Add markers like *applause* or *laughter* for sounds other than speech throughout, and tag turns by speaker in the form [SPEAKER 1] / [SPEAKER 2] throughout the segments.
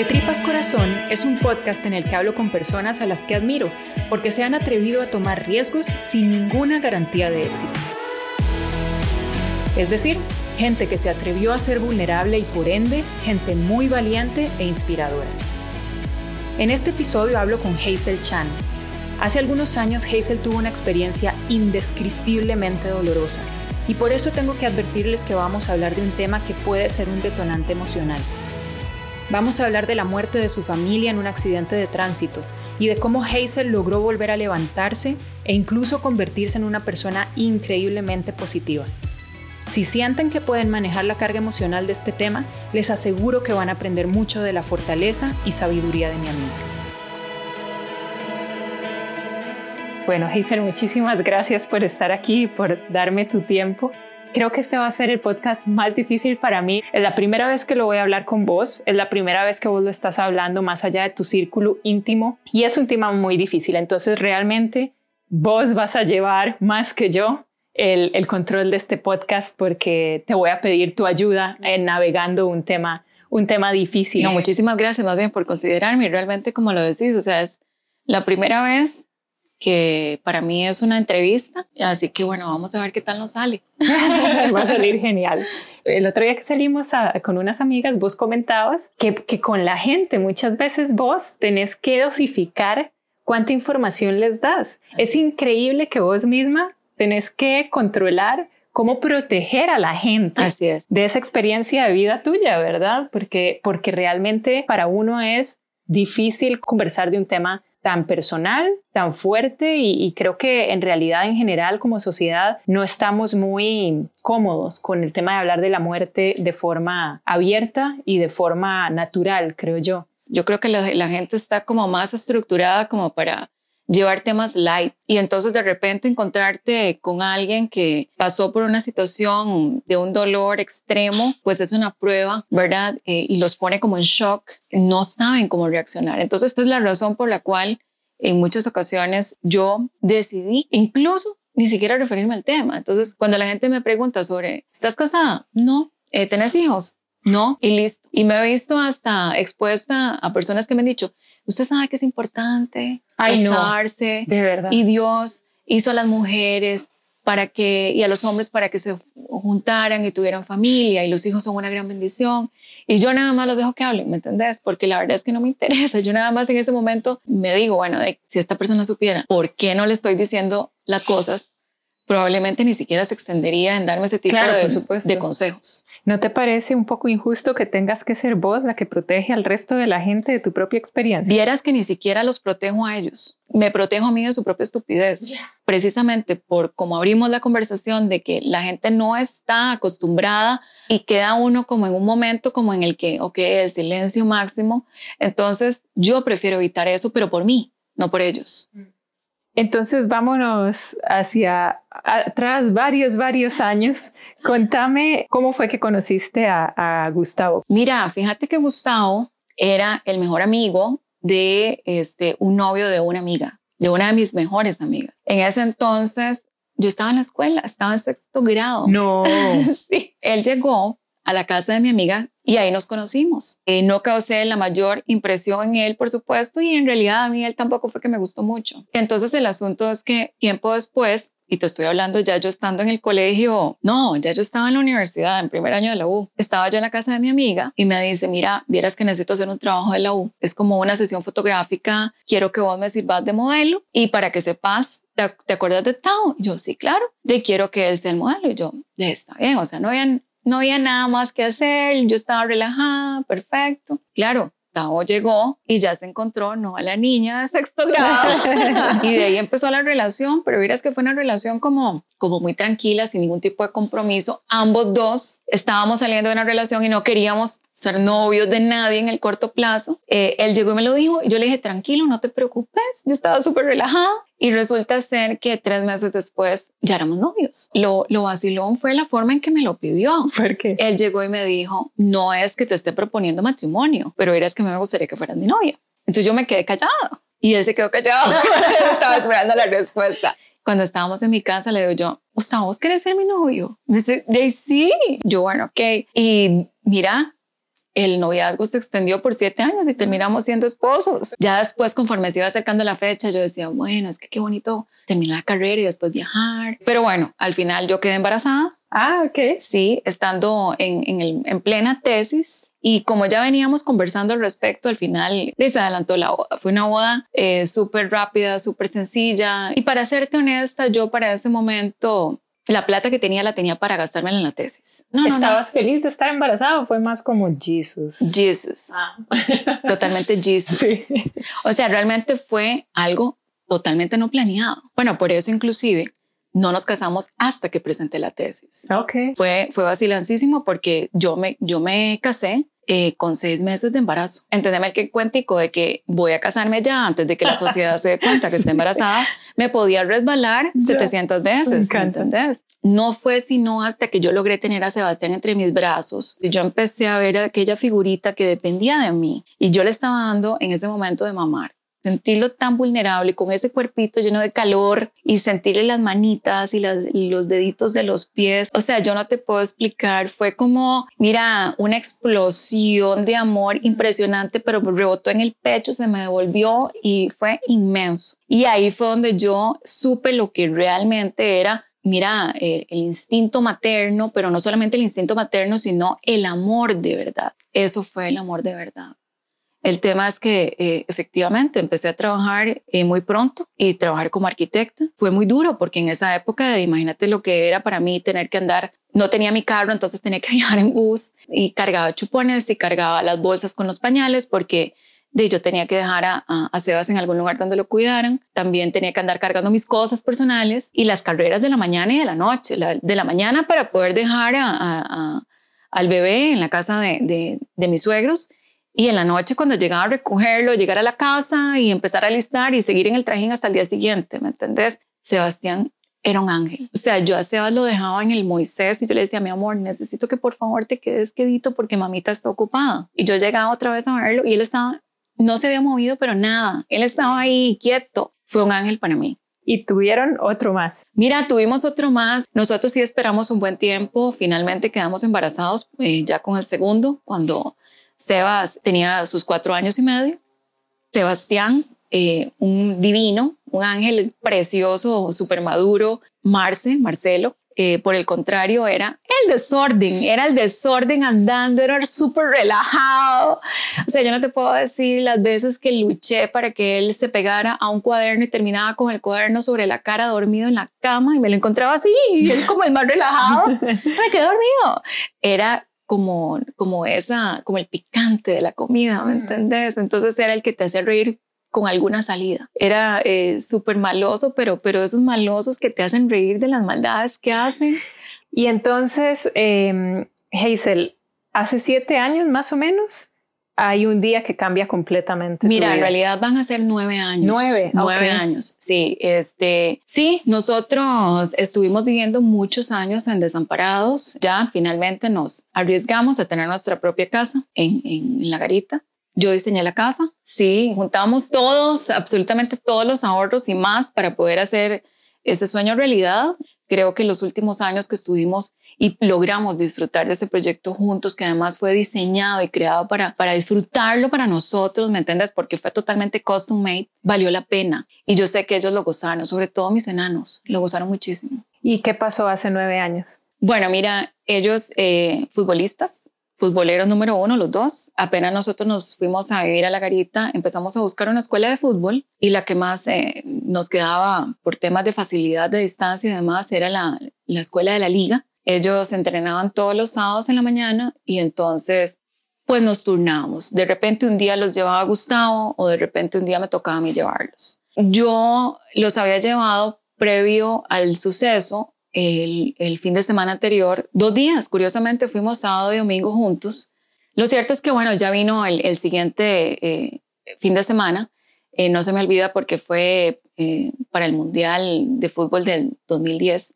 [SPEAKER 1] De Tripas Corazón es un podcast en el que hablo con personas a las que admiro porque se han atrevido a tomar riesgos sin ninguna garantía de éxito. Es decir, gente que se atrevió a ser vulnerable y por ende, gente muy valiente e inspiradora. En este episodio hablo con Hazel Chan. Hace algunos años Hazel tuvo una experiencia indescriptiblemente dolorosa y por eso tengo que advertirles que vamos a hablar de un tema que puede ser un detonante emocional. Vamos a hablar de la muerte de su familia en un accidente de tránsito y de cómo Hazel logró volver a levantarse e incluso convertirse en una persona increíblemente positiva. Si sienten que pueden manejar la carga emocional de este tema, les aseguro que van a aprender mucho de la fortaleza y sabiduría de mi amiga. Bueno, Hazel, muchísimas gracias por estar aquí por darme tu tiempo. Creo que este va a ser el podcast más difícil para mí. Es la primera vez que lo voy a hablar con vos, es la primera vez que vos lo estás hablando más allá de tu círculo íntimo y es un tema muy difícil. Entonces realmente vos vas a llevar más que yo el, el control de este podcast porque te voy a pedir tu ayuda en navegando un tema, un tema difícil.
[SPEAKER 2] No, muchísimas gracias más bien por considerarme. Realmente, como lo decís, o sea, es la primera vez que para mí es una entrevista, así que bueno, vamos a ver qué tal nos sale. *laughs*
[SPEAKER 1] Va a salir genial. El otro día que salimos con unas amigas, vos comentabas que, que con la gente muchas veces vos tenés que dosificar cuánta información les das. Es increíble que vos misma tenés que controlar cómo proteger a la gente
[SPEAKER 2] Así es.
[SPEAKER 1] de esa experiencia de vida tuya, ¿verdad? Porque, porque realmente para uno es difícil conversar de un tema tan personal, tan fuerte y, creo que en realidad en general como sociedad no estamos muy cómodos con el tema de hablar de la muerte de forma abierta y de forma natural, creo yo.
[SPEAKER 2] Yo creo que la, la gente está como más estructurada como para llevar temas light y entonces de repente encontrarte con alguien que pasó por una situación de un dolor extremo, pues es una prueba, ¿verdad? Eh, y los pone como en shock, no saben cómo reaccionar. Entonces esta es la razón por la cual en muchas ocasiones yo decidí incluso ni siquiera referirme al tema. Entonces cuando la gente me pregunta sobre, ¿estás casada? No. Eh, ¿Tenés hijos? No. Y listo. Y me he visto hasta expuesta a personas que me han dicho, usted sabe que es importante casarse.
[SPEAKER 1] de verdad.
[SPEAKER 2] Y Dios hizo a las mujeres para que, y a los hombres para que se juntaran y tuvieran familia, y los hijos son una gran bendición. Y yo nada más los dejo que hablen, ¿me entendés? Porque la verdad es que no me interesa. Yo nada más en ese momento me digo, bueno, si esta persona supiera por qué no le estoy diciendo las cosas, probablemente ni siquiera se extendería en darme ese tipo de, de, consejos.
[SPEAKER 1] ¿No te parece un poco injusto que tengas que ser vos la que protege al resto de la gente de tu propia experiencia?
[SPEAKER 2] Vieras que ni siquiera los protejo a ellos, me protejo a mí de su propia estupidez, precisamente por como abrimos la conversación de que la gente no está acostumbrada y queda uno como en un momento como en el que, ok, el silencio máximo, entonces yo prefiero evitar eso, pero por mí, no por ellos. Mm.
[SPEAKER 1] Entonces vámonos hacia atrás varios, varios años. Contame cómo fue que conociste a, Gustavo.
[SPEAKER 2] Mira, fíjate que Gustavo era el mejor amigo de este, un novio de una amiga, de una de mis mejores amigas. En ese entonces yo estaba en la escuela, estaba en sexto grado.
[SPEAKER 1] No. *laughs*
[SPEAKER 2] sí. Él llegó a la casa de mi amiga y ahí nos conocimos. Eh, no causé la mayor impresión en él, por supuesto, y en realidad a mí él tampoco fue que me gustó mucho. Entonces el asunto es que tiempo después, y te estoy hablando ya yo estando en el colegio, no, ya yo estaba en la universidad, en primer año de la U, estaba yo en la casa de mi amiga y me dice, mira, vieras que necesito hacer un trabajo de la U, es como una sesión fotográfica, quiero que vos me sirvas de modelo y para que sepas, ¿te, acuerdas de Tao? yo, sí, claro, de quiero que él sea el modelo y yo, está bien, o sea, no habían no había nada más que hacer, yo estaba relajada, perfecto. Claro, Tao llegó y ya se encontró, no a la niña de sexto *laughs* grado. y de ahí empezó la relación, pero miras que fue una relación como, como muy tranquila, sin ningún tipo de compromiso. Ambos dos estábamos saliendo de una relación y no queríamos ser novios de nadie en el corto plazo. Eh, él llegó y me lo dijo y yo le dije, tranquilo, no te preocupes. Yo estaba súper relajada y resulta ser que tres meses después ya éramos novios. Lo, lo vacilón fue la forma en que me lo pidió. *laughs*
[SPEAKER 1] ¿Por qué?
[SPEAKER 2] Él llegó y me dijo, no es que te esté proponiendo matrimonio, pero eres que me gustaría que fueras mi novia. Entonces yo me quedé callado y él se quedó callado. *laughs* Estaba esperando la respuesta. Cuando estábamos en mi casa, le digo yo, Gustavo, ¿vos querés ser mi novio? Me dice, sí. Yo, bueno, ok. Y mira, el noviazgo se extendió por siete años y terminamos siendo esposos. Ya después, conforme se iba acercando la fecha, yo decía, bueno, es que qué bonito terminar la carrera y después viajar. Pero bueno, al final yo quedé embarazada.
[SPEAKER 1] Ah, ok.
[SPEAKER 2] Sí, estando en, en, el, en plena tesis. Y como ya veníamos conversando al respecto, al final se adelantó la boda. Fue una boda eh, súper rápida, súper sencilla. Y para serte honesta, yo para ese momento la plata que tenía la tenía para gastármela en la tesis.
[SPEAKER 1] No, ¿Estabas feliz de estar embarazada o fue más como Jesus?
[SPEAKER 2] Jesus. Ah. *laughs* Totalmente Jesus. O sea, realmente fue algo totalmente no planeado. Bueno, por eso inclusive no nos casamos hasta que presenté la tesis.
[SPEAKER 1] Okay.
[SPEAKER 2] Fue, fue vacilancísimo porque yo me, yo me casé eh, con seis meses de embarazo. Entendeme el que cuentico de que voy a casarme ya antes de que la sociedad se dé cuenta que *laughs* estoy embarazada, me podía resbalar 700 veces, ¿entendés? No fue sino hasta que yo logré tener a Sebastián entre mis brazos y yo empecé a ver aquella figurita que dependía de mí y yo le estaba dando en ese momento de mamar sentirlo tan vulnerable con ese cuerpito lleno de calor y sentirle las manitas y, los deditos de los pies. O sea, yo no te puedo explicar, fue como, mira, una explosión de amor impresionante, pero rebotó en el pecho, se me devolvió y fue inmenso. Y ahí fue donde yo supe lo que realmente era mira, el, instinto materno, pero no solamente el instinto materno, sino el amor de verdad. Eso fue el amor de verdad. El tema es que eh, efectivamente empecé a trabajar eh, muy pronto y trabajar como arquitecta. Fue muy duro porque en esa época, imagínate lo que era para mí tener que andar, no tenía mi carro, entonces tenía que *laughs* viajar en bus y cargaba chupones y cargaba las bolsas con los pañales porque de yo tenía que dejar a, a, Sebas en algún lugar donde lo cuidaran. También tenía que andar cargando mis cosas personales y las carreras de la mañana y de la noche. de la mañana para poder dejar a, al bebé en la casa de, de mis suegros y en la noche cuando llegaba a recogerlo, llegar a la casa y empezar a listar y seguir en el trajín hasta el día siguiente, ¿me entendés? Sebastián era un ángel. O sea, yo a Sebas lo dejaba en el Moisés y yo le decía, mi amor, necesito que por favor te quedes quedito porque mamita está ocupada. Y yo llegaba otra vez a verlo y él estaba, no se había movido, pero nada. Él estaba ahí quieto. Fue un ángel para mí.
[SPEAKER 1] Y tuvieron otro más.
[SPEAKER 2] Mira, tuvimos otro más. Nosotros sí esperamos un buen tiempo. Finalmente quedamos embarazados eh, ya con el segundo, cuando Sebas tenía sus cuatro años y medio. Sebastián, eh, un divino, un ángel precioso, súper maduro. Marce, Marcelo, eh, por el contrario, era el desorden, era el desorden andando, era súper relajado. O sea, yo no te puedo decir las veces que luché para que él se pegara a un cuaderno y terminaba con el cuaderno sobre la cara, dormido en la cama, y me lo encontraba así, y él como el más relajado, *laughs* me quedé dormido. Era como, como esa, como el picante de la comida, ¿me entendés? Entonces era el que te hacía reír con alguna salida. Era eh, súper maloso, pero, pero esos malosos que te hacen reír de las maldades que hacen.
[SPEAKER 1] Y entonces, eh, Hazel, hace siete años más o menos, hay un día que cambia completamente.
[SPEAKER 2] Mira, en realidad van a ser nueve años.
[SPEAKER 1] Nueve,
[SPEAKER 2] nueve años. Sí, este, sí, nosotros estuvimos viviendo muchos años en desamparados. Ya finalmente nos arriesgamos a tener nuestra propia casa en, en la garita. Yo diseñé la casa, sí, juntamos todos, absolutamente todos los ahorros y más para poder hacer ese sueño realidad. Creo que los últimos años que estuvimos y logramos disfrutar de ese proyecto juntos, que además fue diseñado y creado para, para disfrutarlo para nosotros, ¿me entiendes? Porque fue totalmente custom made, valió la pena. Y yo sé que ellos lo gozaron, sobre todo mis enanos, lo gozaron muchísimo.
[SPEAKER 1] ¿Y qué pasó hace nueve años?
[SPEAKER 2] Bueno, mira, ellos eh, futbolistas, futboleros número uno, los dos. Apenas nosotros nos fuimos a vivir a la garita, empezamos a buscar una escuela de fútbol y la que más eh, nos quedaba por temas de facilidad de distancia y demás era la, la escuela de la liga. Ellos entrenaban todos los sábados en la mañana y entonces pues nos turnábamos. De repente un día los llevaba Gustavo o de repente un día me tocaba a mí llevarlos. Yo los había llevado previo al suceso el, fin de semana anterior, dos días, curiosamente fuimos sábado y domingo juntos. Lo cierto es que bueno, ya vino el, el siguiente eh, fin de semana. Eh, no se me olvida porque fue eh, para el Mundial de Fútbol del 2010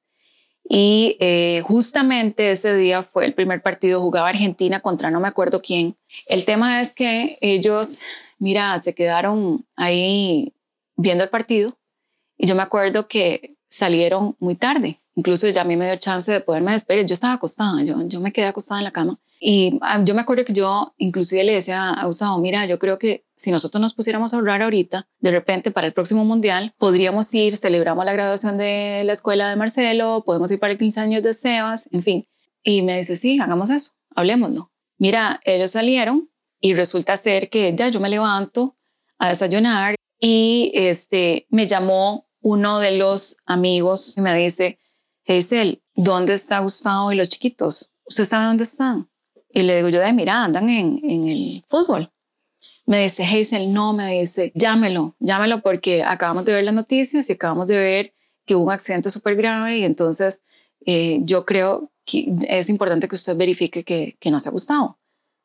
[SPEAKER 2] y eh, justamente ese día fue el primer partido, jugaba Argentina contra no me acuerdo quién. El tema es que ellos, mira, se quedaron ahí viendo el partido y yo me acuerdo que salieron muy tarde. Incluso ya a mí me dio chance de poderme despedir. Yo estaba acostada, yo, yo me quedé acostada en la cama Y ah, yo me acuerdo que yo inclusive le decía a Gustavo, mira, yo creo que si nosotros nos pusiéramos a ahorrar ahorita, de repente para el próximo mundial, podríamos ir, celebramos la graduación de la escuela de Marcelo, podemos ir para el 15 años de Sebas, en fin. Y me dice, sí, hagamos eso, hablemoslo. Mira, ellos salieron y resulta ser que ya yo me levanto a desayunar y este, me llamó uno de los amigos y me dice, Hazel, ¿dónde está Gustavo y los chiquitos? ¿Usted sabe dónde están? Y le digo yo, de mira, andan en, el fútbol. Me dice, Hazel, no, me dice, llámelo, llámelo porque acabamos de ver las noticias y acabamos de ver que hubo un accidente súper grave y entonces eh, yo creo que es importante que usted verifique que, que no se ha Gustavo.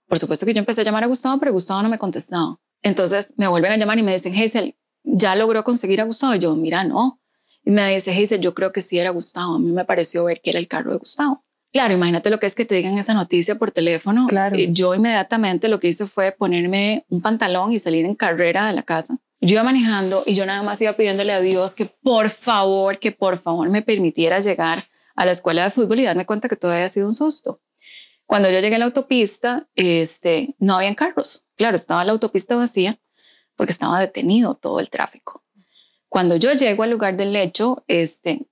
[SPEAKER 2] Por supuesto que yo empecé a llamar a Gustavo, pero Gustavo no me contestaba. Entonces me vuelven a llamar y me dicen, Hazel, ¿ya logró conseguir a Gustavo? Y yo, mira, no. Y me dice, Hazel, yo creo que sí era Gustavo. A mí me pareció ver que era el carro de Gustavo. Claro, imagínate lo que es que te digan esa noticia por teléfono.
[SPEAKER 1] Claro.
[SPEAKER 2] Eh, yo inmediatamente lo que hice fue ponerme un pantalón y salir en carrera de la casa. Yo iba manejando y yo nada más iba pidiéndole a Dios que por favor, que por favor me permitiera llegar a la escuela de fútbol y darme cuenta que todo había sido un susto. Cuando yo llegué a la autopista, este, no habían carros. Claro, estaba la autopista vacía porque estaba detenido todo el tráfico. Cuando yo llego al lugar del hecho, este,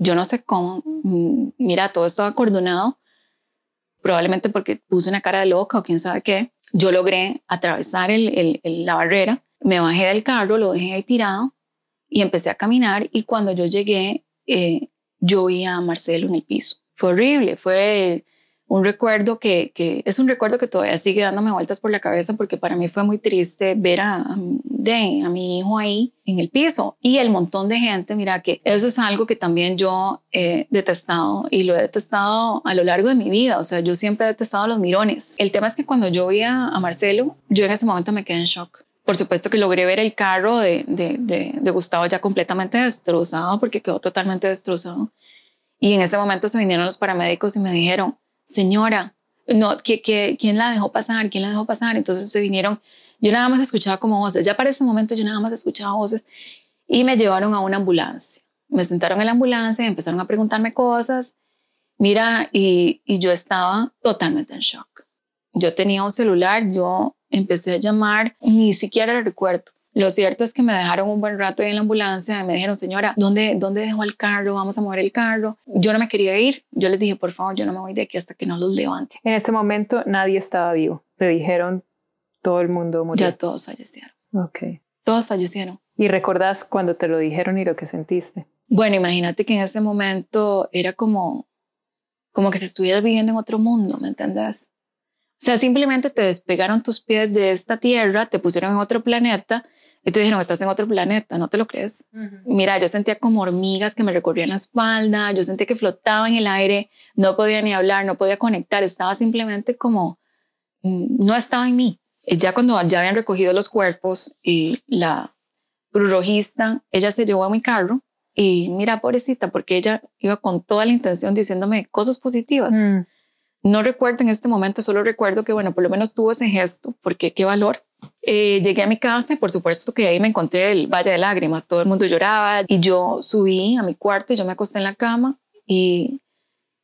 [SPEAKER 2] yo no sé cómo, mm, mira, todo estaba coordinado, probablemente porque puse una cara de loca o quién sabe qué. Yo logré atravesar la barrera, me bajé del carro, lo dejé ahí tirado y empecé a caminar y cuando yo llegué, eh, yo vi a Marcelo en el piso. Fue horrible, fue un recuerdo que, es un recuerdo que todavía sigue dándome vueltas por la cabeza porque para mí fue muy triste ver a, a, a mi hijo ahí en el piso y el montón de gente, mira que eso es algo que también yo he detestado y lo he detestado a lo largo de mi vida, o sea, yo siempre he detestado los mirones. El tema es que cuando yo vi a, Marcelo, yo en ese momento me quedé en shock. Por supuesto que logré ver el carro de, de Gustavo ya completamente destrozado porque quedó totalmente destrozado. Y en ese momento se vinieron los paramédicos y me dijeron, señora, no, que, que, ¿quién la dejó pasar? ¿Quién la dejó pasar? Entonces se vinieron, yo nada más escuchaba como voces, ya para ese momento yo nada más escuchaba voces y me llevaron a una ambulancia. Me sentaron en la ambulancia y empezaron a preguntarme cosas. Mira, y, y yo estaba totalmente en shock. Yo tenía un celular, yo empecé a llamar, ni siquiera lo recuerdo. Lo cierto es que me dejaron un buen rato ahí en la ambulancia y me dijeron, señora, ¿dónde, ¿dónde dejó el carro? Vamos a mover el carro. Yo no me quería ir. Yo les dije, por favor, yo no me voy de aquí hasta que no los levante.
[SPEAKER 1] En ese momento nadie estaba vivo. Te dijeron, todo el mundo murió.
[SPEAKER 2] Ya todos fallecieron.
[SPEAKER 1] Ok.
[SPEAKER 2] Todos fallecieron.
[SPEAKER 1] ¿Y recordás cuando te lo dijeron y lo que sentiste?
[SPEAKER 2] Bueno, imagínate que en ese momento era como, como que se estuviera viviendo en otro mundo, ¿me entendés? O sea, simplemente te despegaron tus pies de esta tierra, te pusieron en otro planeta y te dijeron, estás en otro planeta, ¿no te lo crees? Uh -huh. Mira, yo sentía como hormigas que me recorrían la espalda, yo sentía que flotaba en el aire, no podía ni hablar, no podía conectar, estaba simplemente como, mm, no estaba en mí. Y ya cuando ya habían recogido los cuerpos y la cruz rojista, ella se llevó a mi carro y mira, pobrecita, porque ella iba con toda la intención diciéndome cosas positivas. Mm. No recuerdo en este momento, solo recuerdo que, bueno, por lo menos tuvo ese gesto, porque qué valor eh, llegué a mi casa y por supuesto que ahí me encontré el Valle de Lágrimas, todo el mundo lloraba y yo subí a mi cuarto y yo me acosté en la cama y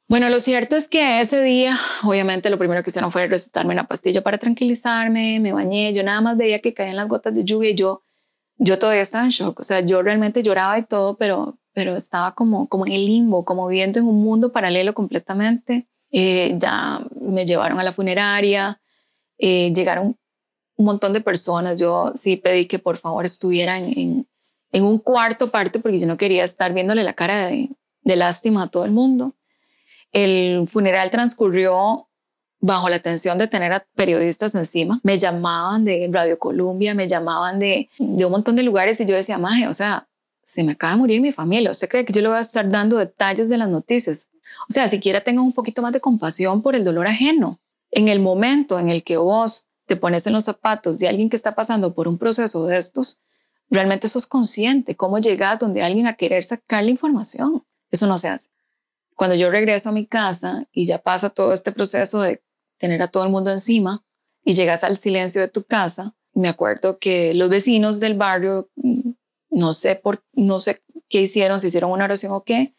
[SPEAKER 2] bueno, lo cierto es que ese día obviamente lo primero que hicieron fue recetarme una pastilla para tranquilizarme, me bañé, yo nada más veía que caían las gotas de lluvia y yo, yo todavía estaba en shock, o sea, yo realmente lloraba y todo, pero, pero estaba como, como en el limbo, como viviendo en un mundo paralelo completamente. Eh, ya me llevaron a la funeraria, eh, llegaron un montón de personas. Yo sí pedí que por favor estuvieran en, en, un cuarto parte porque yo no quería estar viéndole la cara de, de lástima a todo el mundo. El funeral transcurrió bajo la tensión de tener a periodistas encima. Me llamaban de Radio Colombia, me llamaban de, de un montón de lugares y yo decía, maje, o sea, se me acaba de morir mi familia. ¿Usted cree que yo le voy a estar dando detalles de las noticias? O sea, siquiera tenga un poquito más de compasión por el dolor ajeno. En el momento en el que vos te pones en los zapatos de alguien que está pasando por un proceso de estos, realmente sos consciente cómo llegas donde alguien a querer sacar la información. Eso no se hace. Cuando yo regreso a mi casa y ya pasa todo este proceso de tener a todo el mundo encima y llegas al silencio de tu casa, me acuerdo que los vecinos del barrio, no sé por no sé qué hicieron, si hicieron una oración o qué,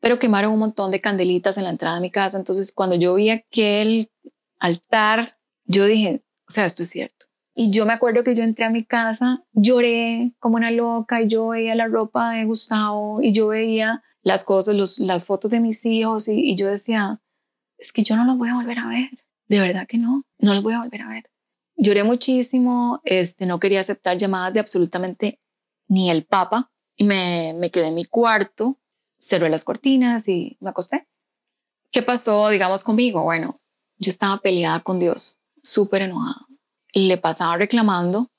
[SPEAKER 2] pero quemaron un montón de candelitas en la entrada de mi casa. Entonces, cuando yo vi aquel altar, yo dije, o sea, esto es cierto. Y yo me acuerdo que yo entré a mi casa, lloré como una loca y yo veía la ropa de Gustavo y yo veía las cosas, las fotos de mis hijos y, y yo decía, es que yo no los voy a volver a ver. De verdad que no, no los voy a volver a ver. Lloré muchísimo, este, no quería aceptar llamadas de absolutamente ni el Papa y me, me quedé en mi cuarto, cerré las cortinas y me acosté. ¿Qué pasó, digamos, conmigo? Bueno, yo estaba peleada con Dios, súper enojada. Le pasaba reclamando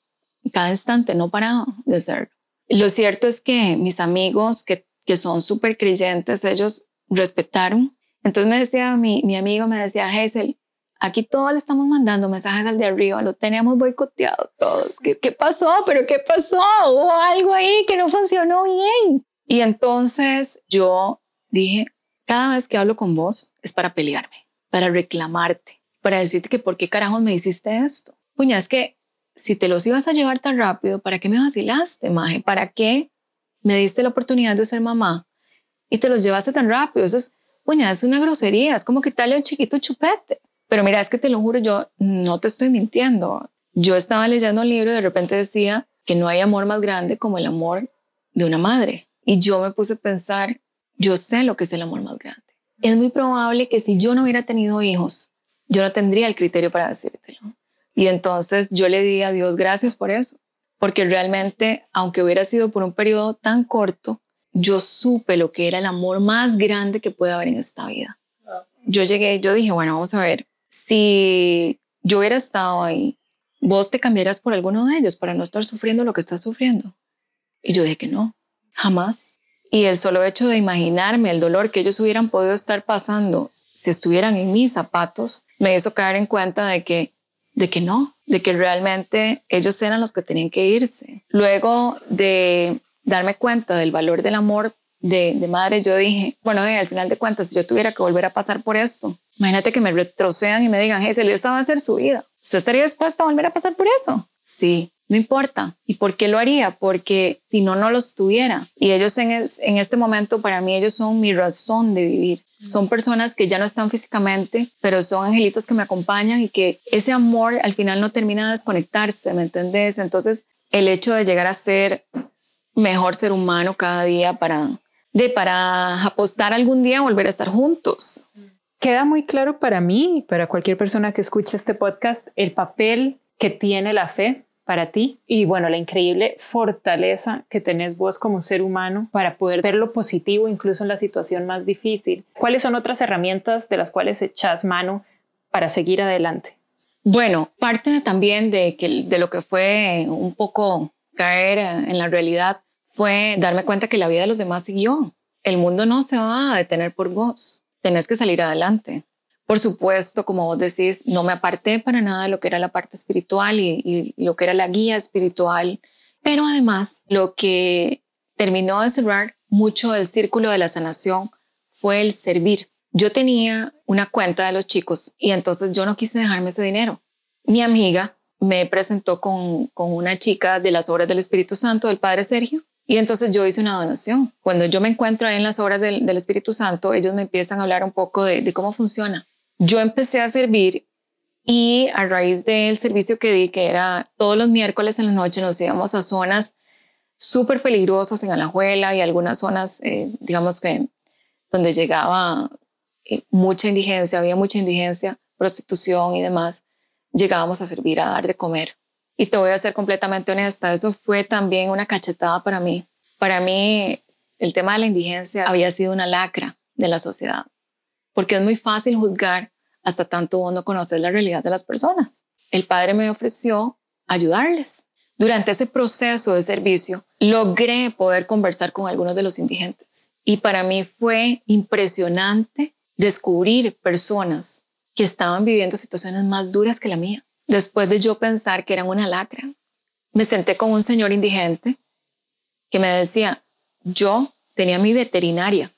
[SPEAKER 2] cada instante no paraba de ser. Lo cierto es que mis amigos que, que son súper creyentes, ellos respetaron. Entonces me decía, mi, mi amigo me decía, Hazel, aquí todos le estamos mandando mensajes al de arriba, lo tenemos boicoteado todos. ¿Qué, ¿Qué pasó? ¿Pero qué pasó? Hubo algo ahí que no funcionó bien. Y entonces yo dije, cada vez que hablo con vos es para pelearme, para reclamarte, para decirte que por qué carajos me hiciste esto. Puña, es que si te los ibas a llevar tan rápido, ¿para qué me vacilaste, maje? ¿Para qué me diste la oportunidad de ser mamá y te los llevaste tan rápido? Eso es, es una grosería, es como quitarle a un chiquito chupete. Pero mira, es que te lo juro, yo no te estoy mintiendo. Yo estaba leyendo un libro y de repente decía que no hay amor más grande como el amor de una madre. Y yo me puse a pensar, yo sé lo que es el amor más grande. Es muy probable que si yo no hubiera tenido hijos, yo no tendría el criterio para decírtelo. Y entonces yo le di a Dios gracias por eso, porque realmente, aunque hubiera sido por un periodo tan corto, yo supe lo que era el amor más grande que puede haber en esta vida. Yo llegué, yo dije, bueno, vamos a ver, si yo hubiera estado ahí, vos te cambiarías por alguno de ellos para no estar sufriendo lo que estás sufriendo. Y yo dije que no, jamás. Y el solo hecho de imaginarme el dolor que ellos hubieran podido estar pasando si estuvieran en mis zapatos, me hizo caer en cuenta de que, de que no, de que realmente ellos eran los que tenían que irse. Luego de darme cuenta del valor del amor de, madre, yo dije, bueno, al final de cuentas, si yo tuviera que volver a pasar por esto, Imagínate que me retrocedan y me digan, hey, esta va a ser su vida. ¿Usted estaría dispuesta a volver a pasar por eso? Sí, no importa. ¿Y por qué lo haría? Porque si no, no los tuviera. Y ellos en, en este momento, para mí, ellos son mi razón de vivir. Son personas que ya no están físicamente, pero son angelitos que me acompañan y que ese amor al final no termina de desconectarse, ¿me entendés? Entonces, el hecho de llegar a ser mejor ser humano cada día para, de, para apostar algún día a volver a estar juntos.
[SPEAKER 1] Queda muy claro para mí y para cualquier persona que escuche este podcast el papel que tiene la fe para ti y bueno, la increíble fortaleza que tenés vos como ser humano para poder ver lo positivo incluso en la situación más difícil. ¿Cuáles son otras herramientas de las cuales echas mano para seguir adelante?
[SPEAKER 2] Bueno, parte también de, que, de lo que fue un poco caer en la realidad fue darme cuenta que la vida de los demás siguió. El mundo no se va a detener por vos tenés que salir adelante. Por supuesto, como vos decís, no me aparté para nada de lo que era la parte espiritual y, lo que era la guía espiritual, pero además lo que terminó de cerrar mucho el círculo de la sanación fue el servir. Yo tenía una cuenta de los chicos y entonces yo no quise dejarme ese dinero. Mi amiga me presentó con, con una chica de las obras del Espíritu Santo, del Padre Sergio, y entonces yo hice una donación. Cuando yo me encuentro ahí en las obras del, Espíritu Santo, ellos me empiezan a hablar un poco de, cómo funciona. Yo empecé a servir y a raíz del servicio que di, que era todos los miércoles en la noche, nos íbamos a zonas súper peligrosas en Alajuela y algunas zonas, eh, digamos que donde llegaba eh, mucha indigencia, había mucha indigencia, prostitución y demás, llegábamos a servir, a dar de comer. Y te voy a ser completamente honesta, eso fue también una cachetada para mí. Para mí, el tema de la indigencia había sido una lacra de la sociedad, porque es muy fácil juzgar hasta tanto vos no la realidad de las personas. El padre me ofreció ayudarles. Durante ese proceso de servicio, logré poder conversar con algunos de los indigentes. Y para mí fue impresionante descubrir personas que estaban viviendo situaciones más duras que la mía después de yo pensar que eran una lacra, me senté con un señor indigente que me decía, yo tenía mi veterinaria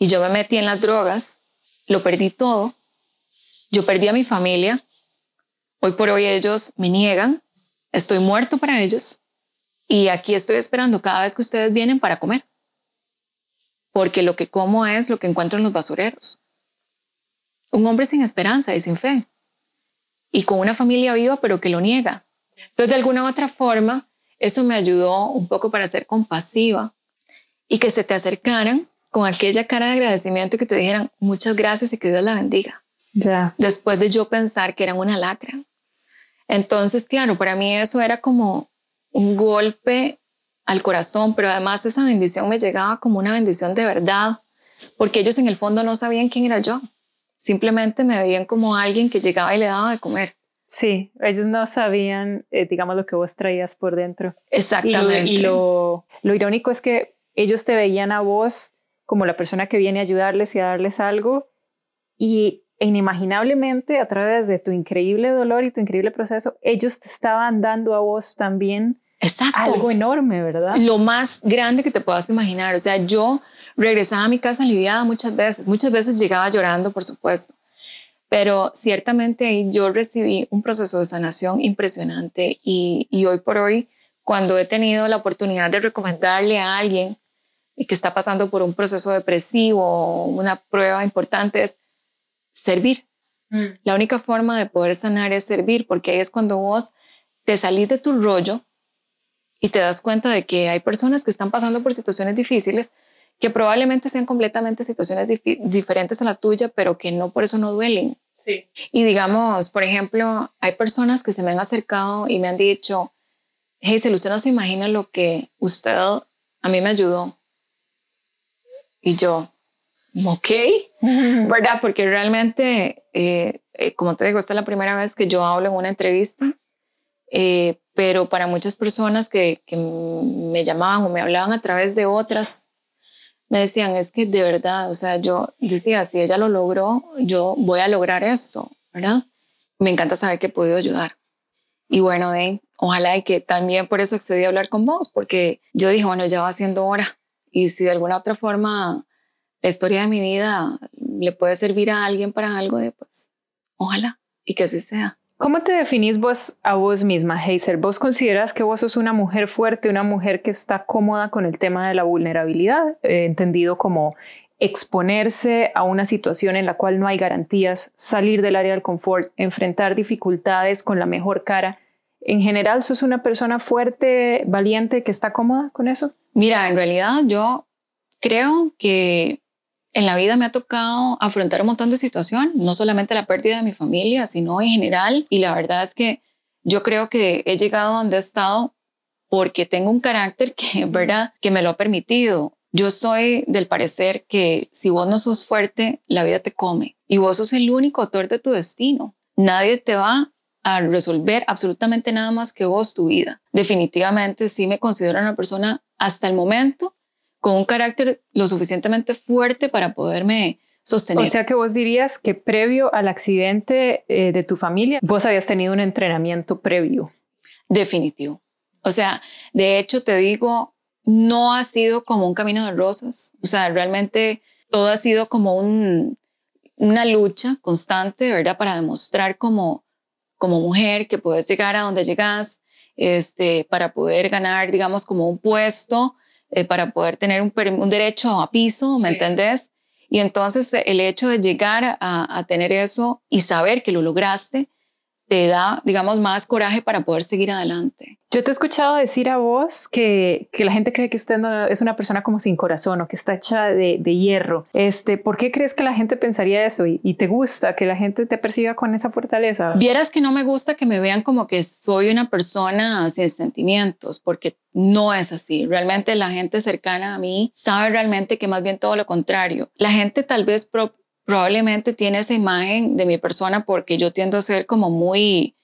[SPEAKER 2] y yo me metí en las drogas, lo perdí todo, yo perdí a mi familia, hoy por hoy ellos me niegan, estoy muerto para ellos y aquí estoy esperando cada vez que ustedes vienen para comer. porque lo que como es lo que encuentro en los basureros. Un hombre sin esperanza y sin fe, y con una familia viva, pero que lo niega. Entonces, de alguna u otra forma, eso me ayudó un poco para ser compasiva y que se te acercaran con aquella cara de agradecimiento y que te dijeran muchas gracias y que Dios la bendiga.
[SPEAKER 1] Ya.
[SPEAKER 2] Después de yo pensar que eran una lacra. Entonces, claro, para mí eso era como un golpe al corazón, pero además esa bendición me llegaba como una bendición de verdad, porque ellos en el fondo no sabían quién era yo. Simplemente me veían como alguien que llegaba y le daba de comer.
[SPEAKER 1] Sí, ellos no sabían, eh, digamos, lo que vos traías por dentro.
[SPEAKER 2] Exactamente.
[SPEAKER 1] Y, lo, lo, irónico es que ellos te veían a vos como la persona que viene a ayudarles y a darles algo y inimaginablemente a través de tu increíble dolor y tu increíble proceso, ellos te estaban dando a vos también algo enorme, ¿verdad?
[SPEAKER 2] Lo más grande que te puedas imaginar. O sea, yo regresaba a mi casa aliviada muchas veces, muchas veces llegaba llorando, por supuesto, pero ciertamente ahí yo recibí un proceso de sanación impresionante y, y hoy por hoy, cuando he tenido la oportunidad de recomendarle a alguien que está pasando por un proceso depresivo una prueba importante, es servir. Mm. La única forma de poder sanar es servir, porque ahí es cuando vos te salís de tu rollo y te das cuenta de que hay personas que están pasando por situaciones difíciles, que probablemente sean completamente situaciones diferentes a la tuya, pero que no por eso no duelen.
[SPEAKER 1] Sí.
[SPEAKER 2] Y digamos, por ejemplo, hay personas que se me han acercado y me han dicho, hey, usted no se imagina lo que usted a mí me ayudó. Y yo, ok, *laughs* ¿verdad? Porque realmente, eh, eh, como te digo, esta es la primera vez que yo hablo en una entrevista, eh, pero para muchas personas que, que me llamaban o me hablaban a través de otras me decían, es que de verdad, o sea, yo decía, si ella lo logró, yo voy a lograr esto, ¿verdad? Me encanta saber que he podido ayudar. Y bueno, de, ojalá y que también por eso accedí a hablar con vos, porque yo dije, bueno, ya va siendo hora. Y si de alguna otra forma la historia de mi vida le puede servir a alguien para algo, de, pues ojalá y que así sea.
[SPEAKER 1] ¿Cómo te definís vos a vos misma, Heiser? ¿Vos consideras que vos sos una mujer fuerte, una mujer que está cómoda con el tema de la vulnerabilidad, eh, entendido como exponerse a una situación en la cual no hay garantías, salir del área del confort, enfrentar dificultades con la mejor cara? ¿En general sos una persona fuerte, valiente, que está cómoda con eso?
[SPEAKER 2] Mira, en realidad yo creo que en la vida me ha tocado afrontar un montón de situaciones, no solamente la pérdida de mi familia, sino en general. Y la verdad es que yo creo que he llegado donde he estado porque tengo un carácter *laughs* que, ¿verdad?, que me lo ha permitido. Yo soy del parecer que si vos no sos fuerte, la vida te come y vos sos el único autor de tu destino. Nadie te va a resolver absolutamente nada más que vos tu vida. Definitivamente sí me considero una persona hasta el momento con un carácter lo suficientemente fuerte para poderme sostener.
[SPEAKER 1] O sea que vos dirías que previo al accidente eh, de tu familia, vos habías tenido un entrenamiento previo.
[SPEAKER 2] Definitivo. O sea, de hecho te digo, no ha sido como un camino de rosas. O sea, realmente todo ha sido como un, una lucha constante, ¿verdad? Para demostrar como, como mujer que puedes llegar a donde llegas, este, para poder ganar, digamos, como un puesto eh, para poder tener un, un, derecho a piso, ¿me entendés? Y entonces el hecho de llegar a, a, tener eso y saber que lo lograste, te da, digamos, más coraje para poder seguir adelante.
[SPEAKER 1] Yo te he escuchado decir a vos que, que la gente cree que usted no, es una persona como sin corazón o que está hecha de, de hierro. Este, ¿Por qué crees que la gente pensaría eso y, y, te gusta que la gente te persiga con esa fortaleza?
[SPEAKER 2] Vieras que no me gusta que me vean como que soy una persona sin sentimientos, porque no es así. Realmente la gente cercana a mí sabe realmente que más bien todo lo contrario. La gente tal vez probablemente tiene esa imagen de mi persona porque yo tiendo a ser como muy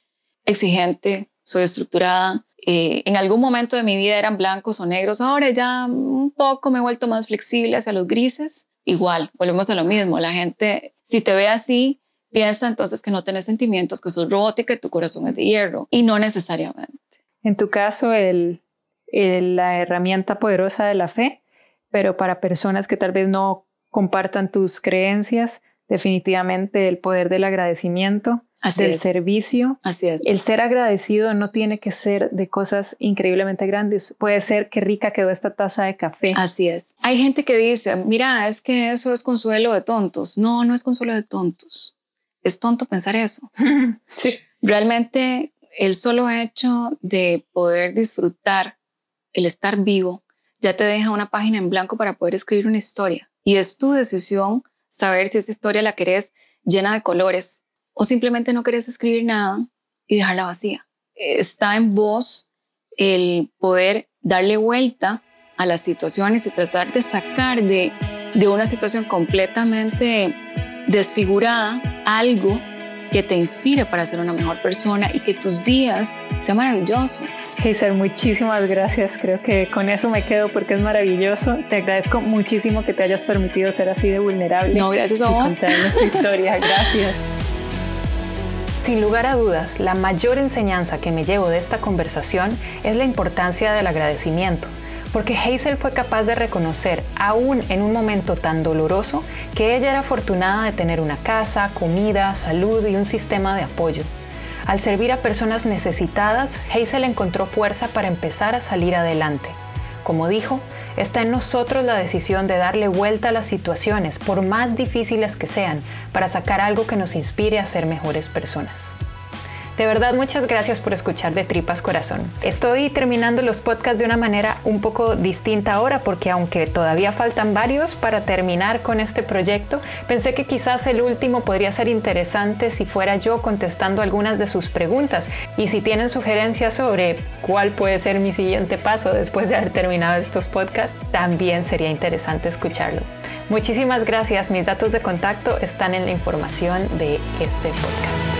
[SPEAKER 2] exigente, soy estructurada. Eh, en algún momento de mi vida eran blancos o negros, ahora ya un poco me he vuelto más flexible hacia los grises. Igual, volvemos a lo mismo, la gente, si te ve así, piensa entonces que no tienes sentimientos, que sos robótica y tu corazón es de hierro, y no necesariamente.
[SPEAKER 1] En tu caso, el, la herramienta poderosa de la fe, pero para personas que tal vez no compartan tus creencias, definitivamente el poder del agradecimiento, del servicio.
[SPEAKER 2] Así es.
[SPEAKER 1] El ser agradecido no tiene que ser de cosas increíblemente grandes. Puede ser que rica quedó esta taza de café.
[SPEAKER 2] Así es. Hay gente que dice, mira, es que eso es consuelo de tontos. No, no es consuelo de tontos. Es tonto pensar eso. *laughs*
[SPEAKER 1] sí.
[SPEAKER 2] Realmente el solo hecho de poder disfrutar el estar vivo ya te deja una página en blanco para poder escribir una historia. Y es tu decisión saber si esta historia la querés llena de colores o simplemente no querés escribir nada y dejarla vacía. Está en vos el poder darle vuelta a las situaciones y tratar de sacar de, de una situación completamente desfigurada algo que te inspire para ser una mejor persona y que tus días sean maravillosos.
[SPEAKER 1] Heiser, muchísimas gracias. Creo que con eso me quedo porque es maravilloso. Te agradezco muchísimo que te hayas permitido ser así de vulnerable.
[SPEAKER 2] No, gracias a vos.
[SPEAKER 1] contar nuestra *laughs* historia. Gracias. Sin lugar a dudas, la mayor enseñanza que me llevo de esta conversación es la importancia del agradecimiento, porque Hazel fue capaz de reconocer, aún en un momento tan doloroso, que ella era afortunada de tener una casa, comida, salud y un sistema de apoyo. Al servir a personas necesitadas, Hazel encontró fuerza para empezar a salir adelante. Como dijo, está en nosotros la decisión de darle vuelta a las situaciones, por más difíciles que sean, para sacar algo que nos inspire a ser mejores personas. De verdad, muchas gracias por escuchar de Tripas Corazón. Estoy terminando los podcasts de una manera un poco distinta ahora porque aunque todavía faltan varios para terminar con este proyecto, pensé que quizás el último podría ser interesante si fuera yo contestando algunas de sus preguntas y si tienen sugerencias sobre cuál puede ser mi siguiente paso después de haber terminado estos podcasts, también sería interesante escucharlo. Muchísimas gracias, mis datos de contacto están en la información de este podcast.